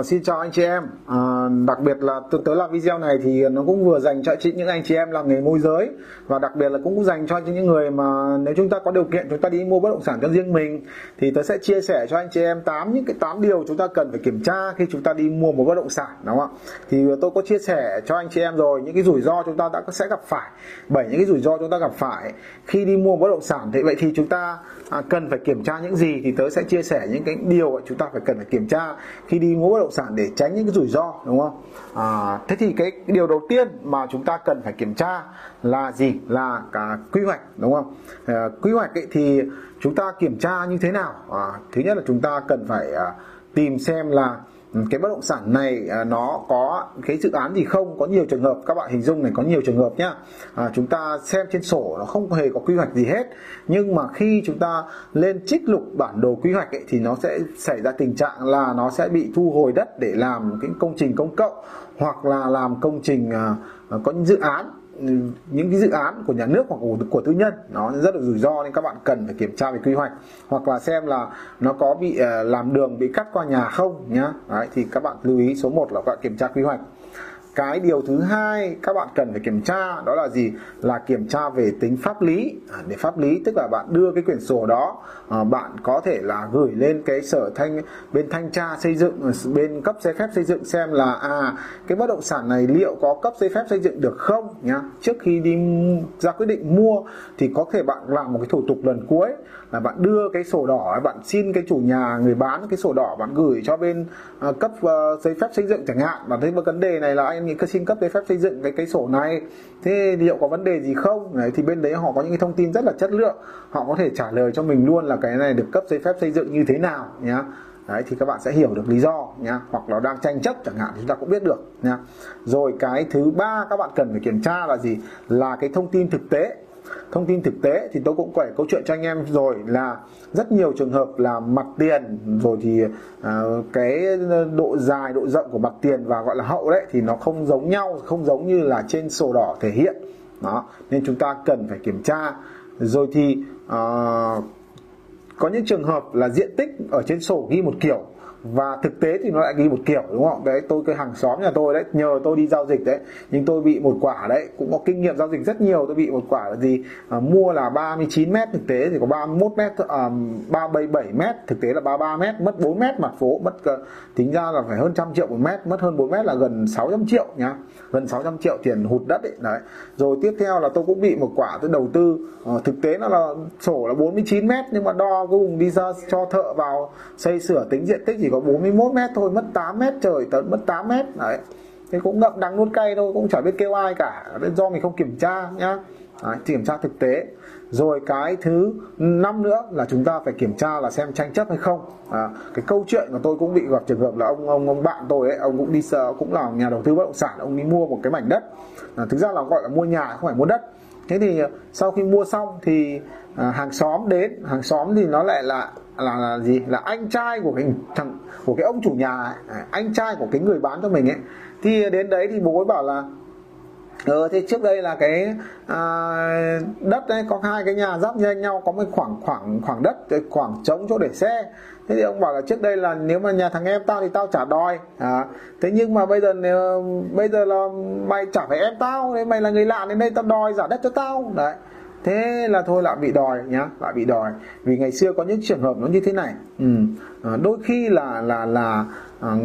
Uh, xin chào anh chị em. Uh, đặc biệt là tôi tới làm video này thì nó cũng vừa dành cho chị những anh chị em làm nghề môi giới và đặc biệt là cũng dành cho những người mà nếu chúng ta có điều kiện chúng ta đi mua bất động sản cho riêng mình thì tôi sẽ chia sẻ cho anh chị em tám những cái tám điều chúng ta cần phải kiểm tra khi chúng ta đi mua một bất động sản đúng không ạ? Thì tôi có chia sẻ cho anh chị em rồi những cái rủi ro chúng ta đã sẽ gặp phải bảy những cái rủi ro chúng ta gặp phải khi đi mua bất động sản. Thì vậy thì chúng ta à, cần phải kiểm tra những gì thì tớ sẽ chia sẻ những cái điều chúng ta phải cần phải kiểm tra khi đi mua bất động sản để tránh những cái rủi ro đúng không? À, thế thì cái điều đầu tiên mà chúng ta cần phải kiểm tra là gì? Là cả quy hoạch đúng không? À, quy hoạch ấy thì chúng ta kiểm tra như thế nào? À, thứ nhất là chúng ta cần phải à, tìm xem là cái bất động sản này à, nó có cái dự án gì không? Có nhiều trường hợp các bạn hình dung này có nhiều trường hợp nhá. À, chúng ta xem trên sổ nó không hề có quy hoạch gì hết. Nhưng mà khi chúng ta lên trích lục bản đồ quy hoạch ấy, thì nó sẽ xảy ra tình trạng là nó sẽ bị thu hồi đất để làm cái công trình công cộng hoặc là làm công trình à, à có những dự án những cái dự án của nhà nước hoặc của, của tư nhân nó rất là rủi ro nên các bạn cần phải kiểm tra về quy hoạch. Hoặc là xem là nó có bị à, làm đường bị cắt qua nhà không nhá. Đấy, thì các bạn lưu ý số 1 là các bạn kiểm tra quy hoạch cái điều thứ hai các bạn cần phải kiểm tra đó là gì? Là kiểm tra về tính pháp lý. À, để pháp lý tức là bạn đưa cái quyển sổ đó à, bạn có thể là gửi lên cái sở thanh bên thanh tra xây dựng ừ, bên cấp giấy phép xây dựng xem là à cái bất động sản này liệu có cấp giấy phép xây dựng được không nhá. Trước khi đi ra quyết định mua thì có thể bạn làm một cái thủ tục lần cuối là bạn đưa cái sổ đỏ bạn xin cái chủ nhà người bán cái sổ đỏ bạn gửi cho bên à, cấp uh, giấy phép xây dựng chẳng hạn. Bạn thấy một vấn đề này là anh nghĩ xin cấp giấy phép xây dựng cái cái sổ này. Thế liệu có vấn đề gì không? Đấy, thì bên đấy họ có những cái thông tin rất là chất lượng. Họ có thể trả lời cho mình luôn là cái này được cấp giấy phép xây dựng như thế nào nhá. Đấy thì các bạn sẽ hiểu được lý do nhá. Hoặc là đang tranh chấp chẳng hạn chúng ta cũng biết được nhá. Rồi cái thứ ba các bạn cần phải kiểm tra là gì? Là cái thông tin thực tế thông tin thực tế thì tôi cũng kể câu chuyện cho anh em rồi là rất nhiều trường hợp là mặt tiền rồi thì à, cái độ dài độ rộng của mặt tiền và gọi là hậu đấy thì nó không giống nhau không giống như là trên sổ đỏ thể hiện. Đó nên chúng ta cần phải kiểm tra. Rồi thì uh, có những trường hợp là diện tích ở trên sổ ghi một kiểu và thực tế thì nó lại ghi một kiểu đúng không? Đấy tôi cái hàng xóm nhà tôi đấy nhờ tôi đi giao dịch đấy nhưng tôi bị một quả đấy cũng có kinh nghiệm giao dịch rất nhiều tôi bị một quả là gì? À, mua là 39 mét thực tế thì có 31 mét à, 377 mét thực tế là 33 mét mất 4 mét mặt phố mất uh, tính ra là phải hơn trăm triệu một mét mất hơn 4 mét là gần 600 triệu nhá. Gần 600 triệu tiền hụt đất ấy đấy. Rồi tiếp theo là tôi cũng bị một quả tôi đầu tư à, thực tế nó là sổ là 49 mét nhưng mà đo cuối cùng đi ra cho thợ vào xây sửa tính diện tích chỉ có 41 mét thôi mất 8 mét trời tận mất 8 mét. Đấy. Thế cũng ngậm đắng nuốt cay thôi cũng chả biết kêu ai cả. Do mình không kiểm tra nhá. Đấy, kiểm tra thực tế rồi cái thứ năm nữa là chúng ta phải kiểm tra là xem tranh chấp hay không. À, cái câu chuyện của tôi cũng bị gặp trường hợp là ông ông ông bạn tôi ấy ông cũng đi cũng là nhà đầu tư bất động sản ông đi mua một cái mảnh đất. À, thực ra là gọi là mua nhà không phải mua đất. Thế thì sau khi mua xong thì à, hàng xóm đến. Hàng xóm thì nó lại là là, là gì? Là anh trai của cái thằng của cái ông chủ nhà ấy, à, anh trai của cái người bán cho mình ấy. Thì đến đấy thì bố ấy bảo là ờ thế trước đây là cái à, đất đấy có hai cái nhà giáp nhanh nhau có một khoảng khoảng khoảng đất khoảng trống chỗ để xe. Thế thì ông bảo là trước đây là nếu mà nhà thằng em tao thì tao trả đòi à, thế nhưng mà bây giờ nếu, bây giờ là mày trả phải em tao đấy mày là người lạ đến đây tao đòi giả đất cho tao. Đấy. Thế là thôi lại bị đòi nhá lại bị đòi. Vì ngày xưa có những trường hợp nó như thế này. Ừ. à, đôi khi là là là Ờ,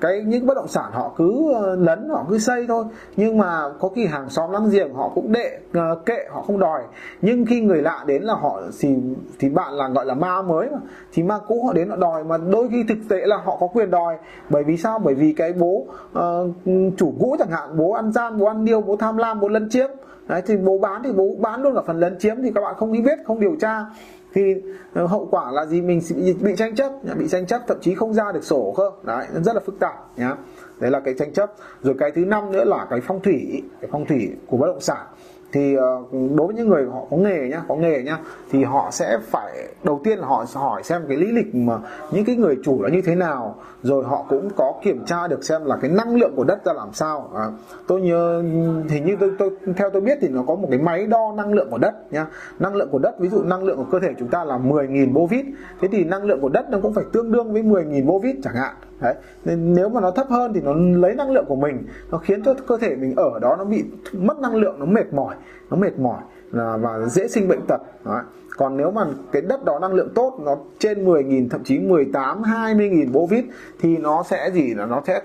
cái những bất động sản họ cứ ờ, lấn họ cứ xây thôi. Nhưng mà có khi hàng xóm láng giềng họ cũng đệ ờ, kệ họ không đòi. Nhưng khi người lạ đến là họ thì thì bạn là gọi là ma mới mà. Thì ma cũ họ đến họ đòi mà đôi khi thực tế là họ có quyền đòi. Bởi vì sao? Bởi vì cái bố uh, chủ cũ chẳng hạn bố ăn gian bố ăn điêu bố tham lam bố lấn chiếm. Đấy, thì bố bán thì bố bán luôn cả phần lấn chiếm thì các bạn không biết không điều tra thì ờ, hậu quả là gì? Mình bị, bị tranh chấp bị tranh chấp thậm chí không ra được sổ cơ. Đấy rất là phức tạp nhá. Đấy là cái tranh chấp. Rồi cái thứ năm nữa là cái phong thủy cái phong thủy của bất động sản thì ờ, đối với những người họ có nghề nhá có nghề nhá thì họ sẽ phải đầu tiên là họ hỏi xem cái lý lịch mà những cái người chủ là như thế nào rồi họ cũng có kiểm tra được xem là cái năng lượng của đất ra làm sao. À, tôi nhớ thì như tôi, tôi theo tôi biết thì nó có một cái máy đo năng lượng của đất nhá. Năng lượng của đất ví dụ năng lượng của cơ thể chúng ta là 10.000 vô vít thế thì năng lượng của đất nó cũng phải tương đương với 10.000 vô vít chẳng hạn đấy. Nên nếu mà nó thấp hơn thì nó lấy năng lượng của mình, nó khiến cho cơ thể mình ở đó nó bị mất năng lượng, nó mệt mỏi, nó mệt mỏi và dễ sinh bệnh tật. Đấy. còn nếu mà cái đất đó năng lượng tốt, nó trên 10.000 thậm chí 18 20.000 bô vít thì nó sẽ gì? Là nó sẽ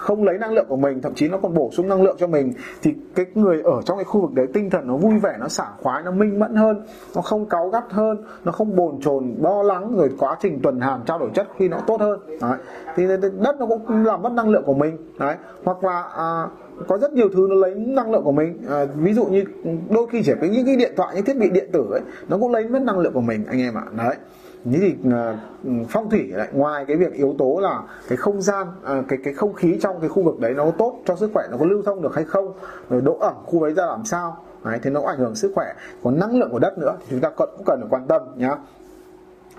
không lấy năng lượng của mình thậm chí nó còn bổ sung năng lượng cho mình thì cái người ở trong cái khu vực đấy tinh thần nó vui vẻ nó sảng khoái nó minh mẫn hơn nó không cáu gắt hơn nó không bồn chồn lo lắng rồi quá trình tuần hoàn trao đổi chất khi nó tốt hơn. Đấy. thì đất nó cũng làm mất năng lượng của mình. Đấy. Hoặc là à, có rất nhiều thứ nó lấy năng lượng của mình. À, ví dụ như đôi khi chỉ có những cái điện thoại những thiết bị điện tử ấy nó cũng lấy mất năng lượng của mình anh em ạ. Đấy như thì ờ, phong thủy lại ngoài cái việc yếu tố là cái không gian à, cái cái không khí trong cái khu vực đấy nó có tốt cho sức khỏe nó có lưu thông được hay không rồi độ ẩm khu ấy ra làm sao đấy, thì nó ảnh hưởng sức khỏe. Còn năng lượng của đất nữa chúng ta cũng cần phải quan tâm nhá.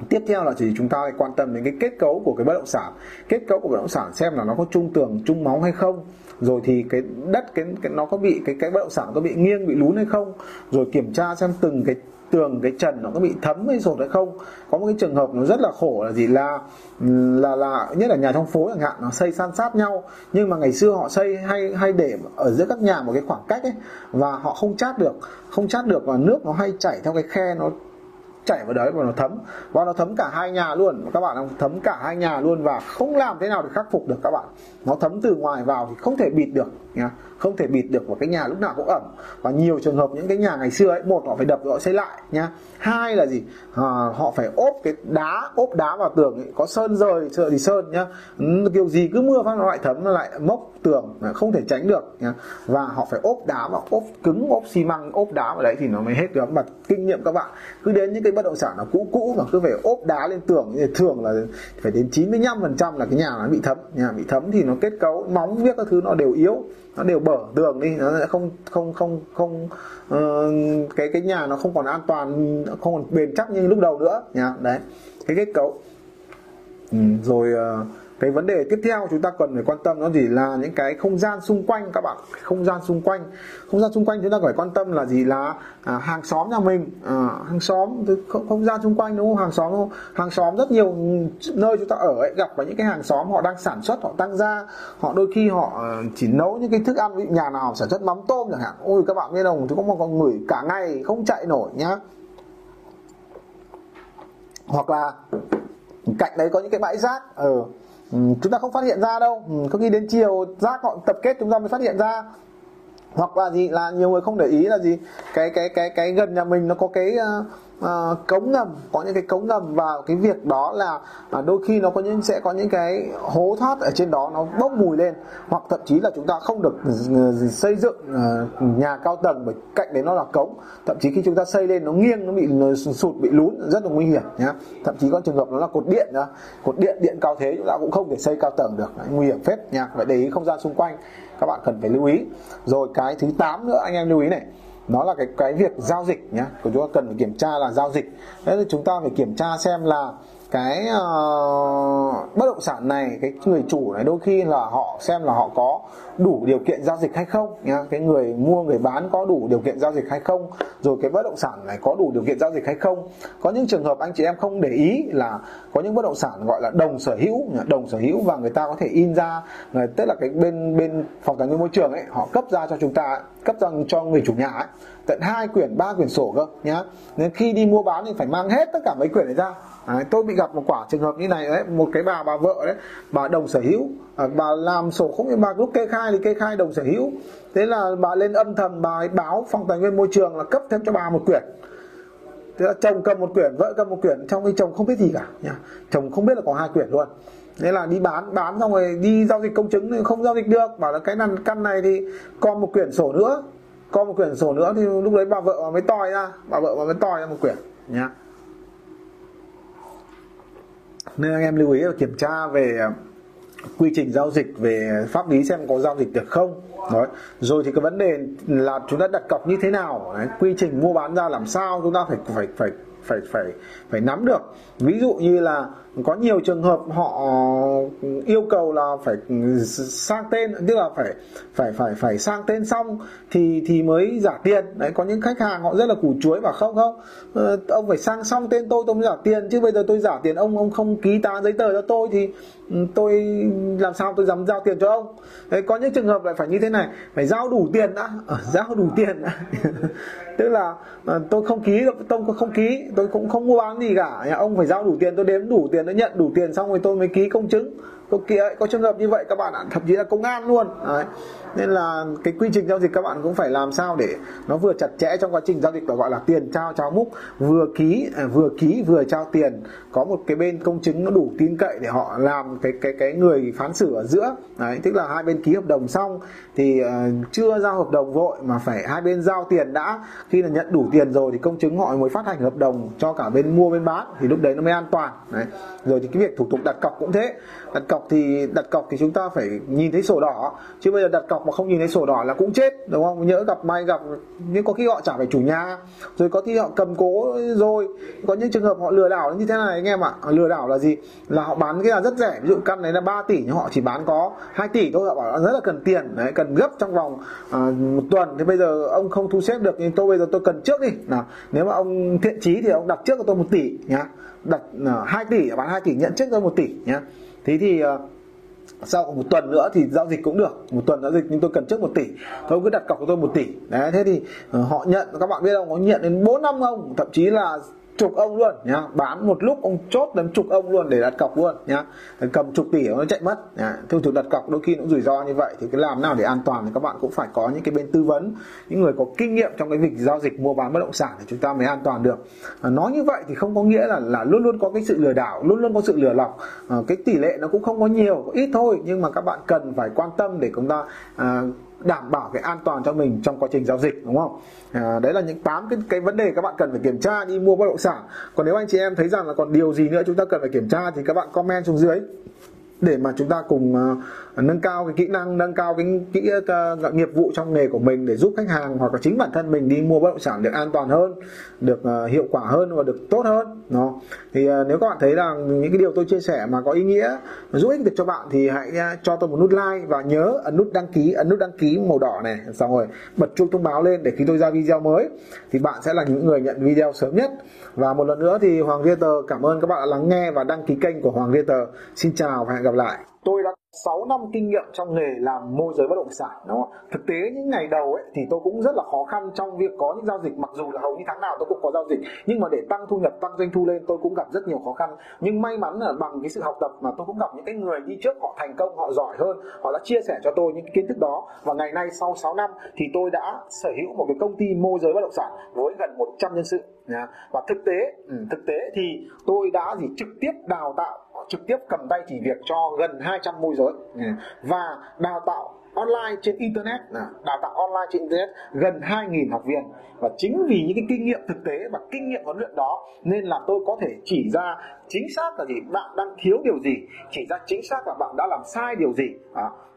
Tiếp theo là chỉ chúng ta phải quan tâm đến cái kết cấu của cái bất động sản. Kết cấu của bất động sản xem là nó có trung tường trung móng hay không rồi thì cái đất cái, cái nó có bị cái cái bất động sản có bị nghiêng bị lún hay không? Rồi kiểm tra xem từng cái tường cái trần nó có bị thấm hay sột hay không? Có một cái trường hợp nó rất là khổ là gì? Là là là nhất là nhà trong phố chẳng hạn nó xây san sát nhau nhưng mà ngày xưa họ xây hay hay để ở giữa các nhà một cái khoảng cách ấy và họ không chát được không chát được và nước nó hay chảy theo cái khe nó chảy vào đấy và nó thấm. Và nó thấm cả hai nhà luôn. Các bạn thấm cả hai nhà luôn và không làm thế nào để khắc phục được các bạn. Nó thấm từ ngoài vào thì không thể bịt được không thể bịt được vào cái nhà lúc nào cũng ẩm. Và nhiều trường hợp những cái nhà ngày xưa ấy một họ phải đập rồi xây lại nhá. Hai là gì? À, họ phải ốp cái đá ốp đá vào tường ấy. có sơn rời sợ thì sơn nhá. Kiểu gì cứ mưa phát nó lại thấm nó lại mốc tường không thể tránh được nhá. Và họ phải ốp đá vào ốp cứng ốp xi măng ốp đá vào đấy thì nó mới hết được. Mà kinh nghiệm các bạn cứ đến những cái bất động sản nó cũ cũ mà cứ phải ốp đá lên tường thì thường là phải đến 95% là cái nhà nó bị thấm. Nhà bị thấm thì nó kết cấu móng viết các thứ nó đều yếu nó đều bở tường đi nó sẽ không không không không uh, cái cái nhà nó không còn an toàn không còn bền chắc như lúc đầu nữa. Nhá đấy. Cái kết cấu. Ừ, rồi uh, cái vấn đề tiếp theo chúng ta cần phải quan tâm nó gì là những cái không gian xung quanh các bạn. Không gian xung quanh. Không gian xung quanh chúng ta phải quan tâm là gì? Là à, hàng xóm nhà mình. À, hàng xóm không, không gian xung quanh đúng không? Hàng xóm không? Hàng xóm rất nhiều nơi chúng ta ở ấy, gặp vào những cái hàng xóm họ đang sản xuất họ tăng gia. Họ đôi khi họ ờ, chỉ nấu những cái thức ăn ví nhà nào sản xuất mắm tôm chẳng hạn. Ôi các bạn biết không? Thì có một con người cả ngày không chạy nổi nhá. Hoặc là cạnh đấy có những cái bãi rác ở Ừ, Ừ, chúng ta không phát hiện ra đâu. Ừ, có khi đến chiều rác họ tập kết chúng ta mới phát hiện ra. Hoặc là gì, là nhiều người không để ý là gì? Cái cái cái cái gần nhà mình nó có cái ờ, uh, cống ngầm có những cái cống ngầm và cái việc đó là uh, đôi khi nó có những sẽ có những cái hố thoát ở trên đó nó bốc mùi lên hoặc thậm chí là chúng ta không được ờ, xây dựng uh, nhà cao tầng bởi cạnh đấy nó là cống. Thậm chí khi chúng ta xây lên nó nghiêng nó bị nó sụt bị lún rất là nguy hiểm nhá. Thậm chí có trường hợp nó là cột điện nữa cột điện điện cao thế chúng ta cũng không thể xây cao tầng được. Đấy, nguy hiểm phết nha vậy để ý không gian xung quanh các bạn cần phải lưu ý. Rồi cái thứ 8 nữa anh em lưu ý này nó là cái cái việc giao dịch nhá. Của chúng ta cần phải kiểm tra là giao dịch. Đấy là chúng ta phải kiểm tra xem là cái uh, bất động sản này cái người chủ này đôi khi là họ xem là họ có đủ điều kiện giao dịch hay không nhá. Cái người mua người bán có đủ điều kiện giao dịch hay không? Rồi cái bất động sản này có đủ điều kiện giao dịch hay không? Có những trường hợp anh chị em không để ý là có những bất động sản gọi là đồng sở hữu đồng sở hữu và người ta có thể in ra tức là cái bên bên phòng tài nguyên môi trường ấy họ cấp ra cho chúng ta cấp ra cho người chủ nhà ấy tận hai quyển ba quyển sổ cơ nhá. Nên khi đi mua bán thì phải mang hết tất cả mấy quyển này ra. Đấy, tôi bị gặp một quả trường hợp như này đấy một cái bà bà vợ đấy bà đồng sở hữu. À, bà làm sổ không nhưng bà lúc kê khai thì kê khai đồng sở hữu. Thế là bà lên âm thầm bà ấy báo phòng tài nguyên môi trường là cấp thêm cho bà một quyển. Thế là chồng cầm một quyển vợ cầm một quyển trong khi chồng không biết gì cả nha chồng không biết là có hai quyển luôn. Thế là đi bán bán xong rồi đi giao dịch công chứng thì không giao dịch được. Bảo là cái nằm căn này thì còn một quyển sổ nữa. Còn một quyển sổ nữa thì lúc đấy bà vợ mới tòi ra bà vợ mới tòi ra một quyển nhá nên anh em lưu ý là kiểm tra về à, quy trình giao dịch, về pháp lý xem có giao dịch được không Đấy. rồi thì cái vấn đề là chúng ta đặt cọc như thế nào Đấy. quy trình mua bán ra làm sao chúng ta phải phải phải phải phải phải nắm được ví dụ như là có nhiều trường hợp họ yêu cầu là phải sang tên tức là phải phải phải phải sang tên xong thì thì mới giả tiền. Đấy có những khách hàng họ rất là củ chuối và không không ờ, ông phải sang xong tên tôi tôi mới giả tiền. Chứ bây giờ tôi giả tiền ông ông không ký tá giấy tờ cho tôi thì ừ, tôi làm sao tôi dám giao tiền cho ông? Đấy, có những trường hợp lại phải như thế này phải giao đủ tiền đã. Ờ, giao đủ tiền đã. tức là ờ, tôi không ký tôi không ký tôi cũng không mua bán gì cả. Ông phải giao đủ tiền tôi đếm đủ tiền nó nhận đủ tiền xong rồi tôi mới ký công chứng có kia có trường hợp như vậy các bạn ạ. Thậm chí là công an luôn. Đấy. Nên là cái quy trình giao dịch các bạn cũng phải làm sao để nó vừa chặt chẽ trong quá trình giao dịch gọi là tiền trao cháo múc vừa ký à, vừa ký vừa trao tiền. Có một cái bên công chứng nó đủ tin cậy để họ làm cái cái cái người phán xử ở giữa. Đấy tức là hai bên ký hợp đồng xong thì uh, chưa giao hợp đồng vội mà phải hai bên giao tiền đã. Khi là nhận đủ tiền rồi thì công chứng họ mới phát hành hợp đồng cho cả bên mua bên bán thì lúc đấy nó mới an toàn. Đấy. Rồi thì cái việc thủ tục đặt cọc cũng thế. Đặt cọc thì đặt cọc thì chúng ta phải nhìn thấy sổ đỏ. Chứ bây giờ đặt cọc mà không nhìn thấy sổ đỏ là cũng chết đúng không? Nhớ gặp may gặp nhưng có khi họ trả phải chủ nhà. Rồi có khi họ cầm cố rồi. Có những trường hợp họ lừa đảo như thế này anh em ạ. Lừa đảo là gì? Là họ bán cái là rất rẻ ví dụ căn này là 3 tỷ nhưng họ chỉ bán có 2 tỷ thôi. Họ bảo là rất là cần tiền đấy cần gấp trong vòng uh, một tuần. Thì bây giờ ông không thu xếp được nhưng tôi bây giờ tôi cần trước đi. Nào nếu mà ông thiện chí thì ông đặt trước cho tôi một tỷ nhá đặt ờ, uh, 2 tỷ bán 2 tỷ nhận trước ra một tỷ nhá. Thế thì uh, sau một tuần nữa thì giao dịch cũng được. Một tuần giao dịch nhưng tôi cần trước một tỷ. Tôi cứ đặt cọc của tôi một tỷ. Đấy thế thì uh, họ nhận các bạn biết không? Có nhận đến bốn năm không thậm chí là chục ông luôn nhá. Bán một lúc ông chốt đến chục ông luôn để đặt cọc luôn nhá. Cầm chục tỷ nó chạy mất nhá. thường thường đặt cọc đôi khi cũng rủi ro như vậy thì cái làm nào để an toàn thì các bạn cũng phải có những cái bên tư vấn những người có kinh nghiệm trong cái việc giao dịch mua bán bất động sản thì chúng ta mới an toàn được. À, nói như vậy thì không có nghĩa là là luôn luôn có cái sự lừa đảo luôn luôn có sự lừa lọc. À, cái tỷ lệ nó cũng không có nhiều có ít thôi nhưng mà các bạn cần phải quan tâm để chúng ta à, đảm bảo cái an toàn cho mình trong quá trình giao dịch đúng không? À, đấy là những tám cái cái vấn đề các bạn cần phải kiểm tra đi mua bất động sản. Còn nếu anh chị em thấy rằng là còn điều gì nữa chúng ta cần phải kiểm tra thì các bạn comment xuống dưới để mà chúng ta cùng uh, nâng cao cái kỹ năng nâng cao cái kỹ uh, nghiệp vụ trong nghề của mình để giúp khách hàng hoặc là chính bản thân mình đi mua bất động sản được an toàn hơn được uh, hiệu quả hơn và được tốt hơn nó thì uh, nếu các bạn thấy rằng những cái điều tôi chia sẻ mà có ý nghĩa giúp ích được cho bạn thì hãy uh, cho tôi một nút like và nhớ ấn nút đăng ký ấn nút đăng ký màu đỏ này. Xong rồi bật chuông thông báo lên để khi tôi ra video mới thì bạn sẽ là những người nhận video sớm nhất. Và một lần nữa thì Hoàng Realtor cảm ơn các bạn đã lắng nghe và đăng ký kênh của Hoàng Realtor xin chào và hẹn gặp lại. Tôi đã 6 năm kinh nghiệm trong nghề làm môi giới bất động sản, đúng không? Thực tế những ngày đầu ấy, thì tôi cũng rất là khó khăn trong việc có những giao dịch. Mặc dù là hầu như tháng nào tôi cũng có giao dịch, nhưng mà để tăng thu nhập, tăng doanh thu lên, tôi cũng gặp rất nhiều khó khăn. Nhưng may mắn là bằng cái sự học tập mà tôi cũng gặp những cái người đi trước, họ thành công, họ giỏi hơn, họ đã chia sẻ cho tôi những cái kiến thức đó. Và ngày nay sau 6 năm, thì tôi đã sở hữu một cái công ty môi giới bất động sản với gần 100 nhân sự và thực tế ừ, thực tế thì tôi đã gì trực tiếp đào tạo trực tiếp cầm tay chỉ việc cho gần 200 môi giới. Và đào tạo online trên internet đào tạo online trên internet gần 2.000 học viên. Và chính vì những cái kinh nghiệm thực tế và kinh nghiệm huấn luyện đó, nên là tôi có thể chỉ ra chính xác là gì, bạn đang thiếu điều gì, chỉ ra chính xác là bạn đã làm sai điều gì.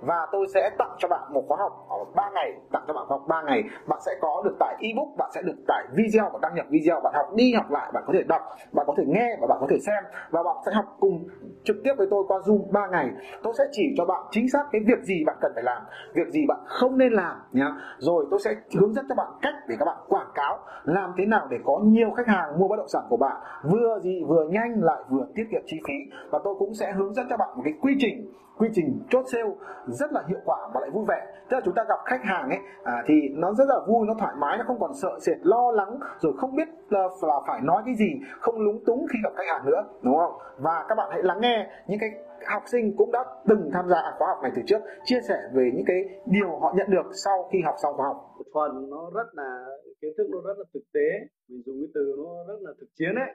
Và tôi sẽ tặng cho bạn một khóa học ở 3 ngày, tặng cho bạn khóa học 3 ngày. Bạn sẽ có được tải ebook, bạn sẽ được tải video và đăng nhập video, bạn học đi học lại, bạn có thể đọc, bạn có thể nghe và bạn có thể xem. Và bạn sẽ học cùng trực tiếp với tôi qua zoom 3 ngày, tôi sẽ chỉ cho bạn chính xác cái việc gì bạn cần phải làm, việc gì bạn không nên làm nhá. Rồi tôi sẽ hướng dẫn cho bạn cách để các bạn quảng cáo, làm thế nào để có nhiều khách hàng mua bất động sản của bạn, vừa gì vừa nhanh lại vừa tiết kiệm chi phí. Và tôi cũng sẽ hướng dẫn cho bạn một cái quy trình quy trình chốt sale rất là hiệu quả và lại vui vẻ. Tức là chúng ta gặp khách hàng ấy à, thì nó rất là vui nó thoải mái nó không còn sợ sệt lo lắng rồi không biết là, là phải nói cái gì không lúng túng khi gặp khách hàng nữa đúng không? Và các bạn hãy lắng nghe những cái học sinh cũng đã từng tham gia khóa học này từ trước chia sẻ về những cái điều họ nhận được sau khi học xong khóa học. Một phần nó rất là kiến thức nó rất là thực tế mình dùng cái từ nó rất là thực chiến ấy.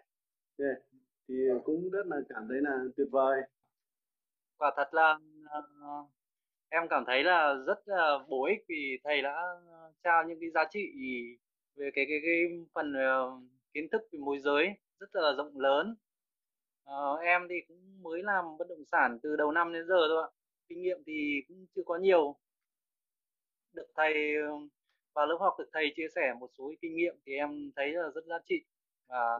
Yeah. thì cũng rất là cảm thấy là tuyệt vời quả thật là uh, em cảm thấy là rất là bổ ích vì thầy đã trao những cái giá trị về cái cái cái phần uh, kiến thức về môi giới rất là rộng lớn. Uh, em thì cũng mới làm bất động sản từ đầu năm đến giờ thôi ạ. Kinh nghiệm thì cũng chưa có nhiều. Được thầy vào lớp học được thầy chia sẻ một số kinh nghiệm thì em thấy là rất giá trị. Và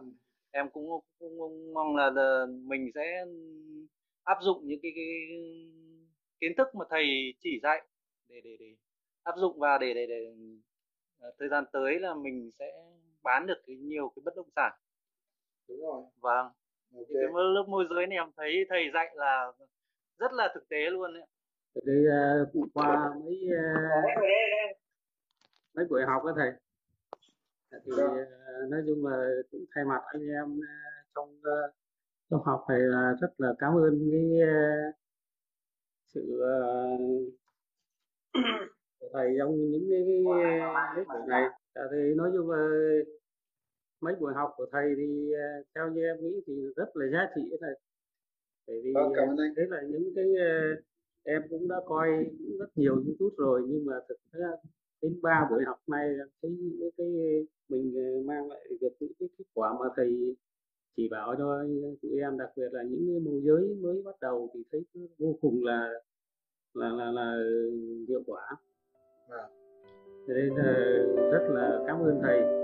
em cũng, cũng mong là, là mình sẽ áp dụng những cái, cái kiến thức mà thầy chỉ dạy để để để áp dụng và để để để uh, thời gian tới là mình sẽ bán được cái nhiều cái bất động sản. Đúng rồi. Vâng. Okay. cái lớp môi giới này em thấy thầy dạy là rất là thực tế luôn đấy thì uh, qua mấy uh, mấy buổi học đó thầy. Thì uh, nói chung là cũng thay mặt anh em uh, trong uh, trong học thầy là rất là cảm ơn cái uh, sự uh, thầy trong những cái, cái, cái buổi này thì nói chung là mấy buổi học của thầy thì theo như em nghĩ thì rất là giá trị thầy bởi vì vâng, cảm ơn anh. thế là những cái em cũng đã coi rất nhiều youtube rồi nhưng mà thực ra đến ba buổi học này thấy những cái mình mang lại được những cái kết quả mà thầy chỉ bảo cho tụi em đặc biệt là những môi giới mới bắt đầu thì thấy vô cùng là là là là hiệu quả à. nên là rất là cảm ơn thầy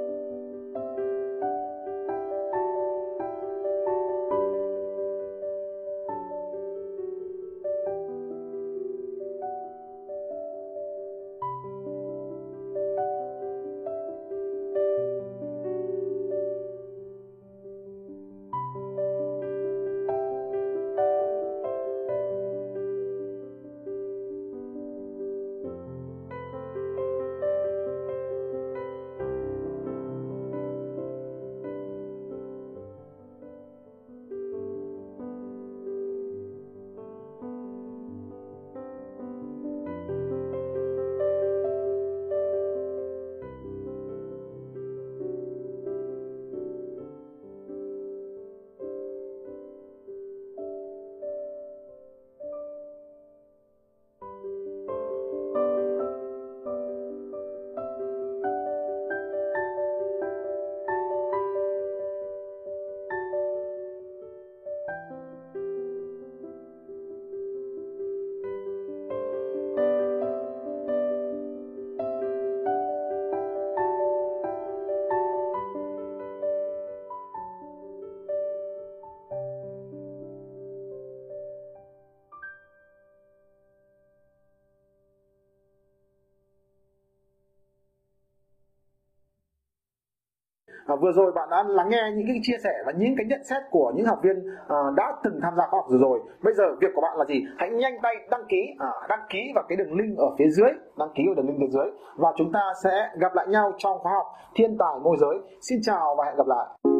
À, vừa rồi bạn đã lắng nghe những cái chia sẻ và những cái nhận xét của những học viên à, đã từng tham gia khóa học rồi rồi. Bây giờ việc của bạn là gì? Hãy nhanh tay đăng ký, à, đăng ký vào cái đường link ở phía dưới, đăng ký vào đường link phía dưới và chúng ta sẽ gặp lại nhau trong khóa học Thiên tài môi giới. Xin chào và hẹn gặp lại.